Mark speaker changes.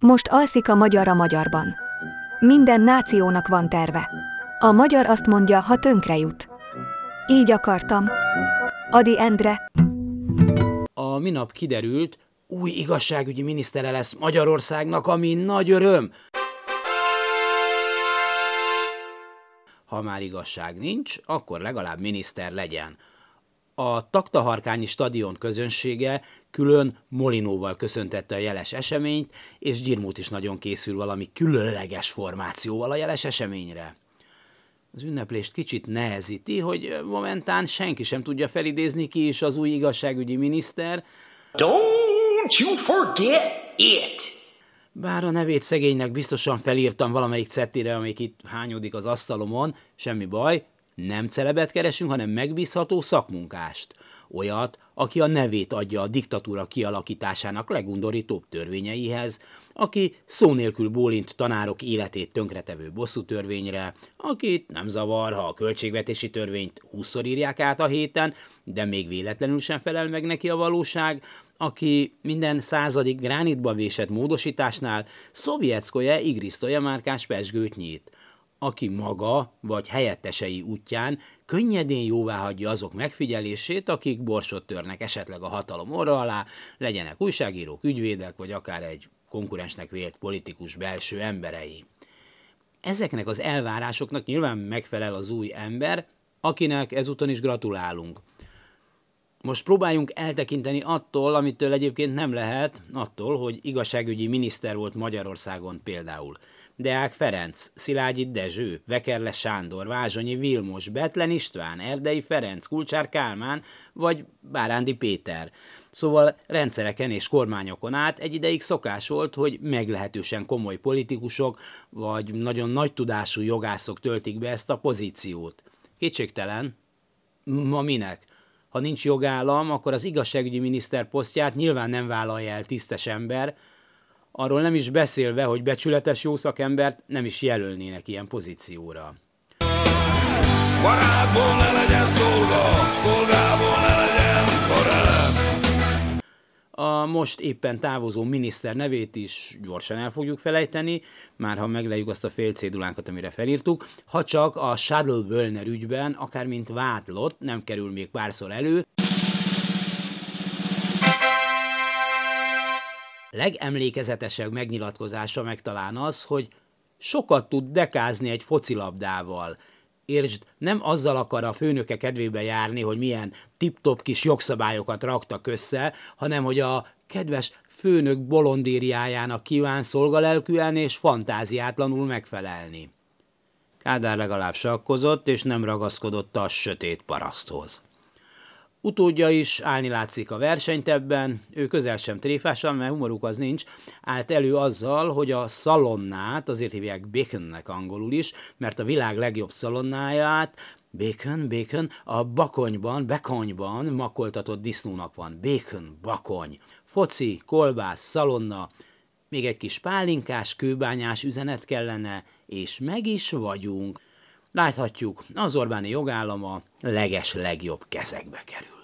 Speaker 1: Most alszik a magyar a magyarban. Minden nációnak van terve. A magyar azt mondja, ha tönkre jut. Így akartam. Adi Endre.
Speaker 2: A minap kiderült, új igazságügyi minisztere lesz Magyarországnak, ami nagy öröm. Ha már igazság nincs, akkor legalább miniszter legyen. A Taktaharkányi stadion közönsége külön Molinóval köszöntette a jeles eseményt, és Gyirmút is nagyon készül valami különleges formációval a jeles eseményre. Az ünneplést kicsit nehezíti, hogy momentán senki sem tudja felidézni ki is az új igazságügyi miniszter.
Speaker 3: Don't you forget it!
Speaker 2: Bár a nevét szegénynek biztosan felírtam valamelyik cettire, amelyik itt hányódik az asztalomon, semmi baj, nem celebet keresünk, hanem megbízható szakmunkást. Olyat, aki a nevét adja a diktatúra kialakításának legundorítóbb törvényeihez, aki szó nélkül bólint tanárok életét tönkretevő bosszú törvényre, akit nem zavar, ha a költségvetési törvényt húszszor írják át a héten, de még véletlenül sem felel meg neki a valóság, aki minden századik gránitba vésett módosításnál szovjetszkoje igrisztoja márkás pesgőt nyit – aki maga vagy helyettesei útján könnyedén jóvá hagyja azok megfigyelését, akik borsot törnek esetleg a hatalom orra alá, legyenek újságírók, ügyvédek, vagy akár egy konkurensnek vélt politikus belső emberei. Ezeknek az elvárásoknak nyilván megfelel az új ember, akinek ezúton is gratulálunk. Most próbáljunk eltekinteni attól, amitől egyébként nem lehet, attól, hogy igazságügyi miniszter volt Magyarországon például – Deák Ferenc, Szilágyi Dezső, Vekerle Sándor, Vázsonyi Vilmos, Betlen István, Erdei Ferenc, Kulcsár Kálmán vagy Bárándi Péter. Szóval rendszereken és kormányokon át egy ideig szokás volt, hogy meglehetősen komoly politikusok vagy nagyon nagy tudású jogászok töltik be ezt a pozíciót. Kétségtelen, ma minek? Ha nincs jogállam, akkor az igazságügyi miniszter posztját nyilván nem vállalja el tisztes ember, arról nem is beszélve, hogy becsületes jó szakembert nem is jelölnének ilyen pozícióra. Barátból ne most éppen távozó miniszter nevét is gyorsan el fogjuk felejteni, már ha meglejük azt a fél cédulánkat, amire felírtuk, ha csak a Shuttle Wölner ügyben, akár mint vádlott, nem kerül még párszor elő, legemlékezetesebb megnyilatkozása meg talán az, hogy sokat tud dekázni egy focilabdával. Értsd, nem azzal akar a főnöke kedvébe járni, hogy milyen tip-top kis jogszabályokat raktak össze, hanem hogy a kedves főnök bolondériájának kíván szolgalelkűen és fantáziátlanul megfelelni. Kádár legalább sakkozott, és nem ragaszkodott a sötét paraszthoz. Utódja is állni látszik a versenyt ebben, ő közel sem tréfásan, mert humoruk az nincs, állt elő azzal, hogy a szalonnát, azért hívják baconnek angolul is, mert a világ legjobb szalonnáját Bacon, bacon, a bakonyban, bekonyban makoltatott disznónak van. Bacon, bakony. Foci, kolbász, szalonna, még egy kis pálinkás, kőbányás üzenet kellene, és meg is vagyunk. Láthatjuk, az Orbáni jogállama leges legjobb kezekbe kerül.